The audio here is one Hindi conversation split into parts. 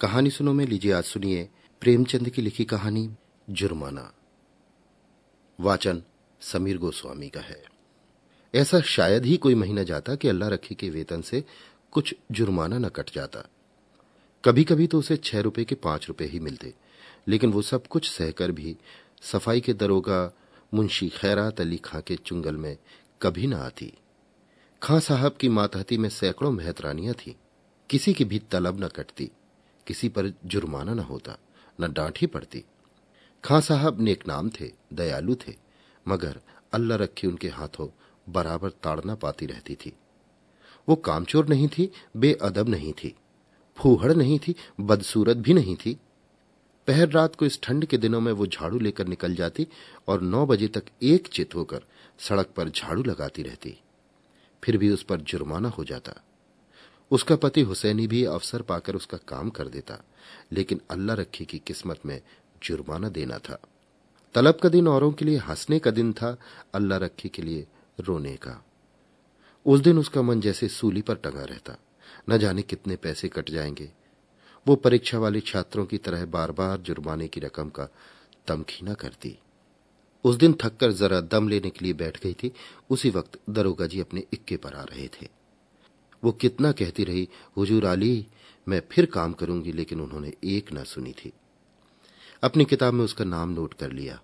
कहानी सुनो, में लीजिए आज सुनिए प्रेमचंद की लिखी कहानी, जुर्माना। वाचन समीर गोस्वामी का है। ऐसा शायद ही कोई महीना जाता कि अल्लाह रखी के वेतन से कुछ जुर्माना न कट जाता। कभी कभी तो उसे छह रुपए के पाँच रुपए ही मिलते, लेकिन वो सब कुछ सहकर भी सफ़ाई के दरोगा मुंशी खैरात अली खां के चुंगल में कभी न आती। खां साहब की मातहती में सैकड़ों मेहतरानियाँ थी, किसी की भी तलब न कटती। किसी पर जुर्माना न होता, न डांट ही पड़ती। खां साहब नेक नाम थे, दयालु थे, मगर अल्लाह रखी उनके हाथों बराबर ताड़ना पाती रहती थी। वो कामचोर नहीं थी, बेअदब नहीं थी, फूहड़ नहीं थी, बदसूरत भी नहीं थी। पहर रात को इस ठंड के दिनों में वो झाड़ू लेकर निकल जाती और नौ बजे तक एक चित होकर सड़क पर झाड़ू लगाती रहती। फिर भी उस पर जुर्माना हो जाता। उसका पति हुसैनी भी अवसर पाकर उसका काम कर देता, लेकिन अल्लाह रखी की किस्मत में जुर्माना देना था। तलब का दिन औरों के लिए, हंसने का दिन था, अल्लाह रखी के लिए रोने का। उस दिन उसका मन जैसे सूली पर टंगा रहता, न जाने कितने पैसे कट जाएँगे। वो परीक्षा वाले छात्रों की तरह बार बार जुर्माने की रकम का तमखीना करती। उस दिन थककर जरा दम लेने के लिए बैठ गई थी, उसी वक्त दरोगा जी अपने इक्के पर आ रहे थे। वो कितना कहती रही, हुजूर आली मैं फिर काम करूँगी, लेकिन उन्होंने एक ना सुनी थी। अपनी किताब में उसका नाम नोट कर लिया।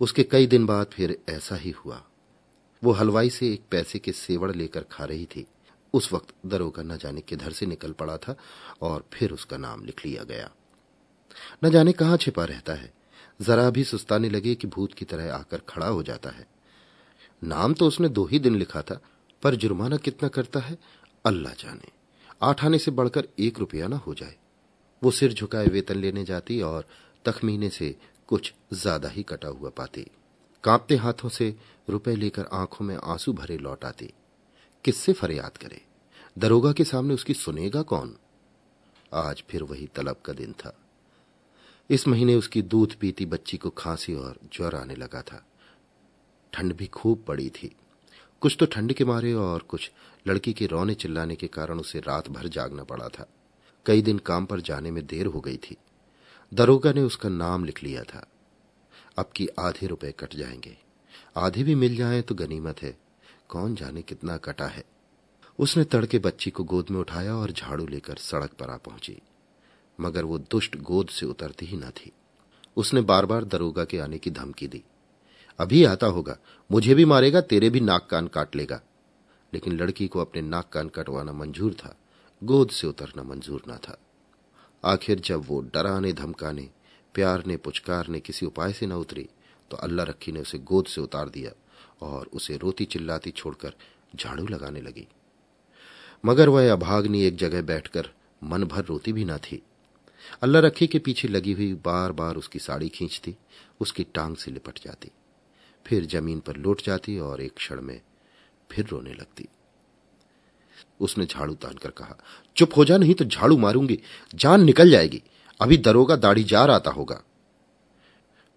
उसके कई दिन बाद फिर ऐसा ही हुआ। वो हलवाई से एक पैसे के सेवड़ लेकर खा रही थी। उस वक्त दरोगा न जाने किधर से निकल पड़ा था और फिर उसका नाम लिख लिया गया। न जाने कहाँ छिपा रहता है। जरा भी सुस्ताने लगे कि भूत की तरह आकर खड़ा हो जाता है। नाम तो उसने दो ही दिन लिखा था, पर जुर्माना कितना करता है? अल्लाह जाने। आठ आने से बढ़कर एक रुपया ना हो जाए। वो सिर झुकाए वेतन लेने जाती और तखमीने से कुछ ज़्यादा ही कटा हुआ पाती। कांपते हाथों से रुपए लेकर आँखों में आँसू भरे लौट आती। किससे फरियाद करे? दरोगा के सामने उसकी सुनेगा कौन? आज फिर वही तलब का दिन था। इस महीने उसकी दूध पीती बच्ची को खांसी और ज्वर आने लगा था। ठंड भी खूब पड़ी थी। कुछ तो ठंड के मारे और कुछ लड़की के रोने चिल्लाने के कारण उसे रात भर जागना पड़ा था। कई दिन काम पर जाने में देर हो गई थी। दरोगा ने उसका नाम लिख लिया था। अब की आधे रुपए कट जाएँगे। आधे भी मिल जाए तो गनीमत है। कौन जाने कितना कटा है। उसने तड़के बच्ची को गोद में उठाया और झाड़ू लेकर सड़क पर आ पहुँची। मगर वो दुष्ट गोद से उतरती ही न थी। उसने बार बार दरोगा के आने की धमकी दी। अभी आता होगा। मुझे भी मारेगा, तेरे भी नाक कान काट लेगा। लेकिन लड़की को अपने नाक कान कटवाना मंजूर था। गोद से उतरना मंजूर न था। आखिर जब वो डराने, धमकाने प्यार ने पुचकार ने किसी उपाय से न उतरी तो अल्लाह रखी ने उसे गोद से उतार दिया और उसे रोती चिल्लाती छोड़कर झाड़ू लगाने लगी। मगर वह अभागनी एक जगह बैठकर मन भर रोती भी न थी। अल्लाह रखी के पीछे लगी हुई बार बार उसकी साड़ी खींचती, उसकी टांग से लिपट जाती। फिर ज़मीन पर लौट जाती और एक क्षण में फिर रोने लगती। उसने झाड़ू तानकर कहा, चुप हो जा, नहीं तो झाड़ू मारूँगी, जान निकल जाएगी, अभी दरोगा दाढ़ी जार आता होगा।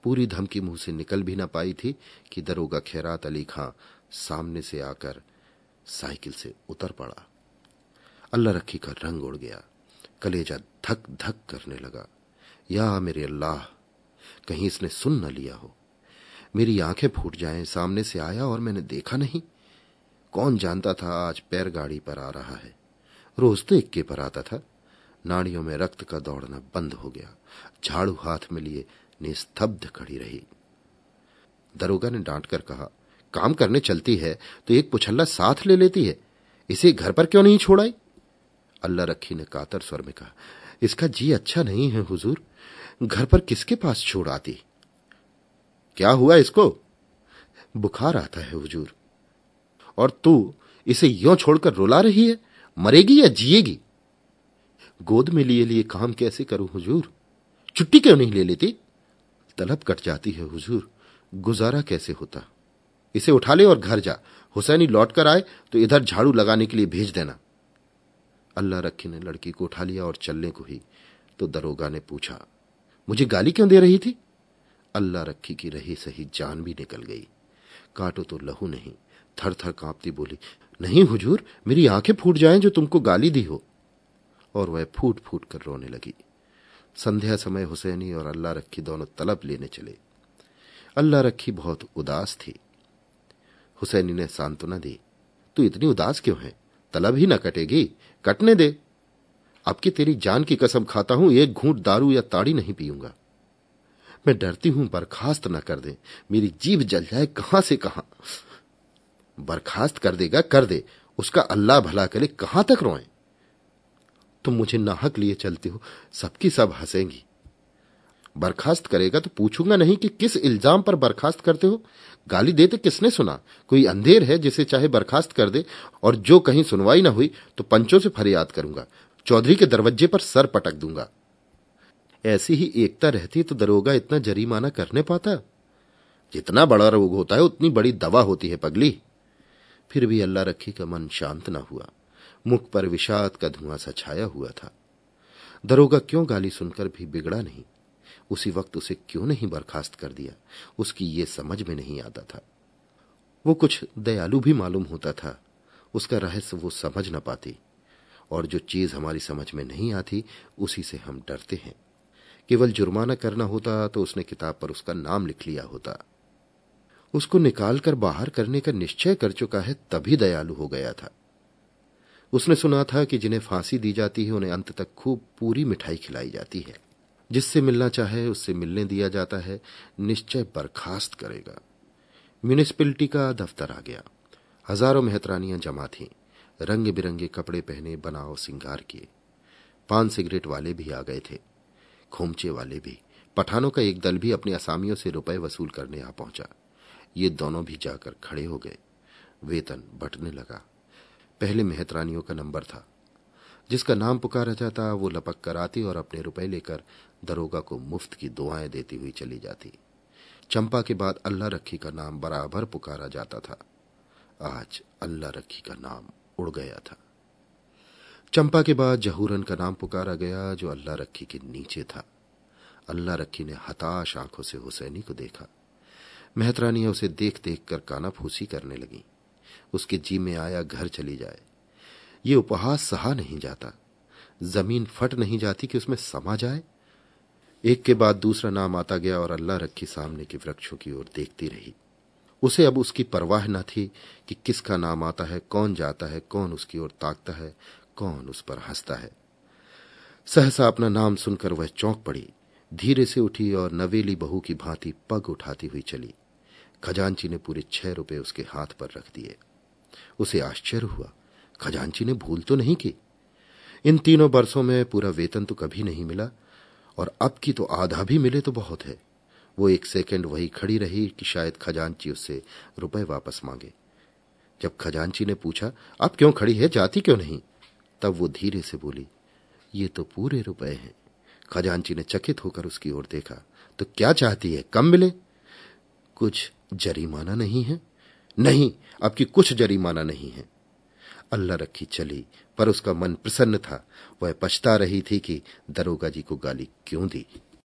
पूरी धमकी मुँह से निकल भी ना पाई थी कि दरोगा खैरात अली खां सामने से आकर साइकिल से उतर पड़ा। अल्लाह रखी का रंग उड़ गया, कलेजा धक धक करने लगा। या मेरे अल्लाह, कहीं इसने सुन न लिया हो। मेरी आँखें फूट जाएँ, सामने से आया और मैंने देखा नहीं। कौन जानता था आज पैर गाड़ी पर आ रहा है? रोज तो इक्के पर आता था। नाड़ियों में रक्त का दौड़ना बंद हो गया। झाड़ू हाथ में लिए निस्तब्ध खड़ी रही। दरोगा ने डांट कर कहा, काम करने चलती है तो एक पुछल्ला साथ ले लेती है। इसे घर पर क्यों नहीं छोड़ाई? अल्लाह रखी ने कातर स्वर में कहा, इसका जी अच्छा नहीं है, हुजूर। घर पर किसके पास छोड़ आती? क्या हुआ इसको? बुखार आता है, हुजूर। और तू इसे यो छोड़कर रुला रही है? मरेगी या जिएगी? गोद में लिए लिए काम कैसे करूँ, हुजूर? छुट्टी क्यों नहीं ले लेती? तलब कट जाती है, हुजूर। गुजारा कैसे होता? इसे उठा ले और घर जा। हुसैनी लौट कर आए तो इधर झाड़ू लगाने के लिए भेज देना। अल्लाह रखी ने लड़की को उठा लिया और चलने को ही तो दरोगा ने पूछा, मुझे गाली क्यों दे रही थी? अल्लाह रखी की रही सही जान भी निकल गई। काटो तो लहू नहीं थर थर कांपती बोली, नहीं हुजूर, मेरी आँखें फूट जाएँ जो तुमको गाली दी हो। और वह फूट फूट कर रोने लगी। संध्या समय हुसैनी और अल्लाह रखी दोनों तलब लेने चले। अल्लाह रखी बहुत उदास थी। हुसैनी ने सांत्वना दी, तू इतनी उदास क्यों है? तलब ही ना कटेगी, कटने दे। अब की तेरी जान की कसम खाता हूँ, एक घूंट दारू या ताड़ी नहीं पीऊँगा। मैं डरती हूँ, बर्खास्त न कर दे। मेरी जीव जल जाए कहाँ से कहाँ? बर्खास्त कर देगा, कर दे। उसका अल्लाह भला करे, कहाँ तक रोए? तुम मुझे नाहक लिए चलते हो, सबकी सब हंसेंगी। बर्खास्त करेगा तो पूछूँगा नहीं कि किस इल्ज़ाम पर बर्खास्त करते हो? गाली देते किसने सुना? कोई अंधेर है जिसे चाहे बर्खास्त कर दे, और जो कहीं सुनवाई ना हुई तो पंचों से फरियाद करूँगा। चौधरी के दरवाजे पर सर पटक दूँगा। ऐसी ही एकता रहती तो दरोगा इतना जरीमाना करने पाता। जितना बड़ा रोग होता है, उतनी बड़ी दवा होती है पगली। फिर भी अल्लाह रखी का मन शांत न हुआ। मुख पर विषाद का धुआँ सा छाया हुआ था। दरोगा क्यों गाली सुनकर भी बिगड़ा नहीं? उसी वक्त उसे क्यों नहीं बर्खास्त कर दिया? उसकी ये समझ में नहीं आता था। वो कुछ दयालु भी मालूम होता था। उसका रहस्य वो समझ न पाती। और जो चीज़ हमारी समझ में नहीं आती, उसी से हम डरते हैं। केवल जुर्माना करना होता तो उसने किताब पर उसका नाम लिख लिया होता। उसको निकालकर बाहर करने का निश्चय कर चुका है, तभी दयालु हो गया था। उसने सुना था कि जिन्हें फांसी दी जाती है, उन्हें अंत तक खूब पूरी मिठाई खिलाई जाती है। जिससे मिलना चाहे, उससे मिलने दिया जाता है, निश्चय बर्खास्त करेगा। म्यूनिसिपैलिटी का दफ्तर आ गया। हज़ारों मेहतरानियाँ जमा थीं। रंग बिरंगे कपड़े पहने बनाओ सिंगार किए। पान सिगरेट वाले भी आ गए थे। खोमचे वाले भी, पठानों का एक दल भी अपने असामियों से रुपए वसूल करने आ पहुँचा। ये दोनों भी जाकर खड़े हो गए। वेतन बटने लगा। पहले मेहतरानियों का नंबर था। जिसका नाम पुकारा जाता, वो लपक कर आती और अपने रुपए लेकर दरोगा को मुफ़्त की दुआएँ देती हुई चली जाती। चंपा के बाद अल्लाह रखी का नाम बराबर पुकारा जाता था। आज अल्लाह रखी का नाम उड़ गया था। चंपा के बाद जहूरन का नाम पुकारा गया, जो अल्लाह रखी के नीचे था। अल्लाह रखी ने हताश आँखों से हुसैनी को देखा। मेहतरानियाँ उसे देख देख कर काना फूसी करने लगी। उसके जी में आया, घर चली जाए। ये उपहास सहा नहीं जाता। ज़मीन फट नहीं जाती कि उसमें समा जाए। एक के बाद दूसरा नाम आता गया और अल्लाह रखी सामने के वृक्षों की ओर देखती रही। उसे अब उसकी परवाह न थी कि किसका नाम आता है, कौन जाता है, कौन उसकी ओर ताकता है कौन उस पर हंसता है? सहसा अपना नाम सुनकर वह चौंक पड़ी, धीरे से उठी और नवेली बहू की भांति पग उठाती हुई चली। खजांची ने पूरे छह रुपए उसके हाथ पर रख दिए। उसे आश्चर्य हुआ, खजांची ने भूल तो नहीं की? इन तीनों बरसों में पूरा वेतन तो कभी नहीं मिला, और अब की तो आधा भी मिले तो बहुत है। वो एक सेकंड वही खड़ी रही कि शायद खजांची उससे रुपए वापस मांगे। जब खजांची ने पूछा अब क्यों खड़ी है? जाती क्यों नहीं? तब वो धीरे से बोली, ये तो पूरे रुपए हैं। खजांची ने चकित होकर उसकी ओर देखा तो क्या चाहती है? कम मिले? कुछ जरीमाना नहीं है? नहीं अब की कुछ जरीमाना नहीं है। अल्लाह रखी चली, पर उसका मन प्रसन्न था। वह पछता रही थी कि दरोगा जी को गाली क्यों दी।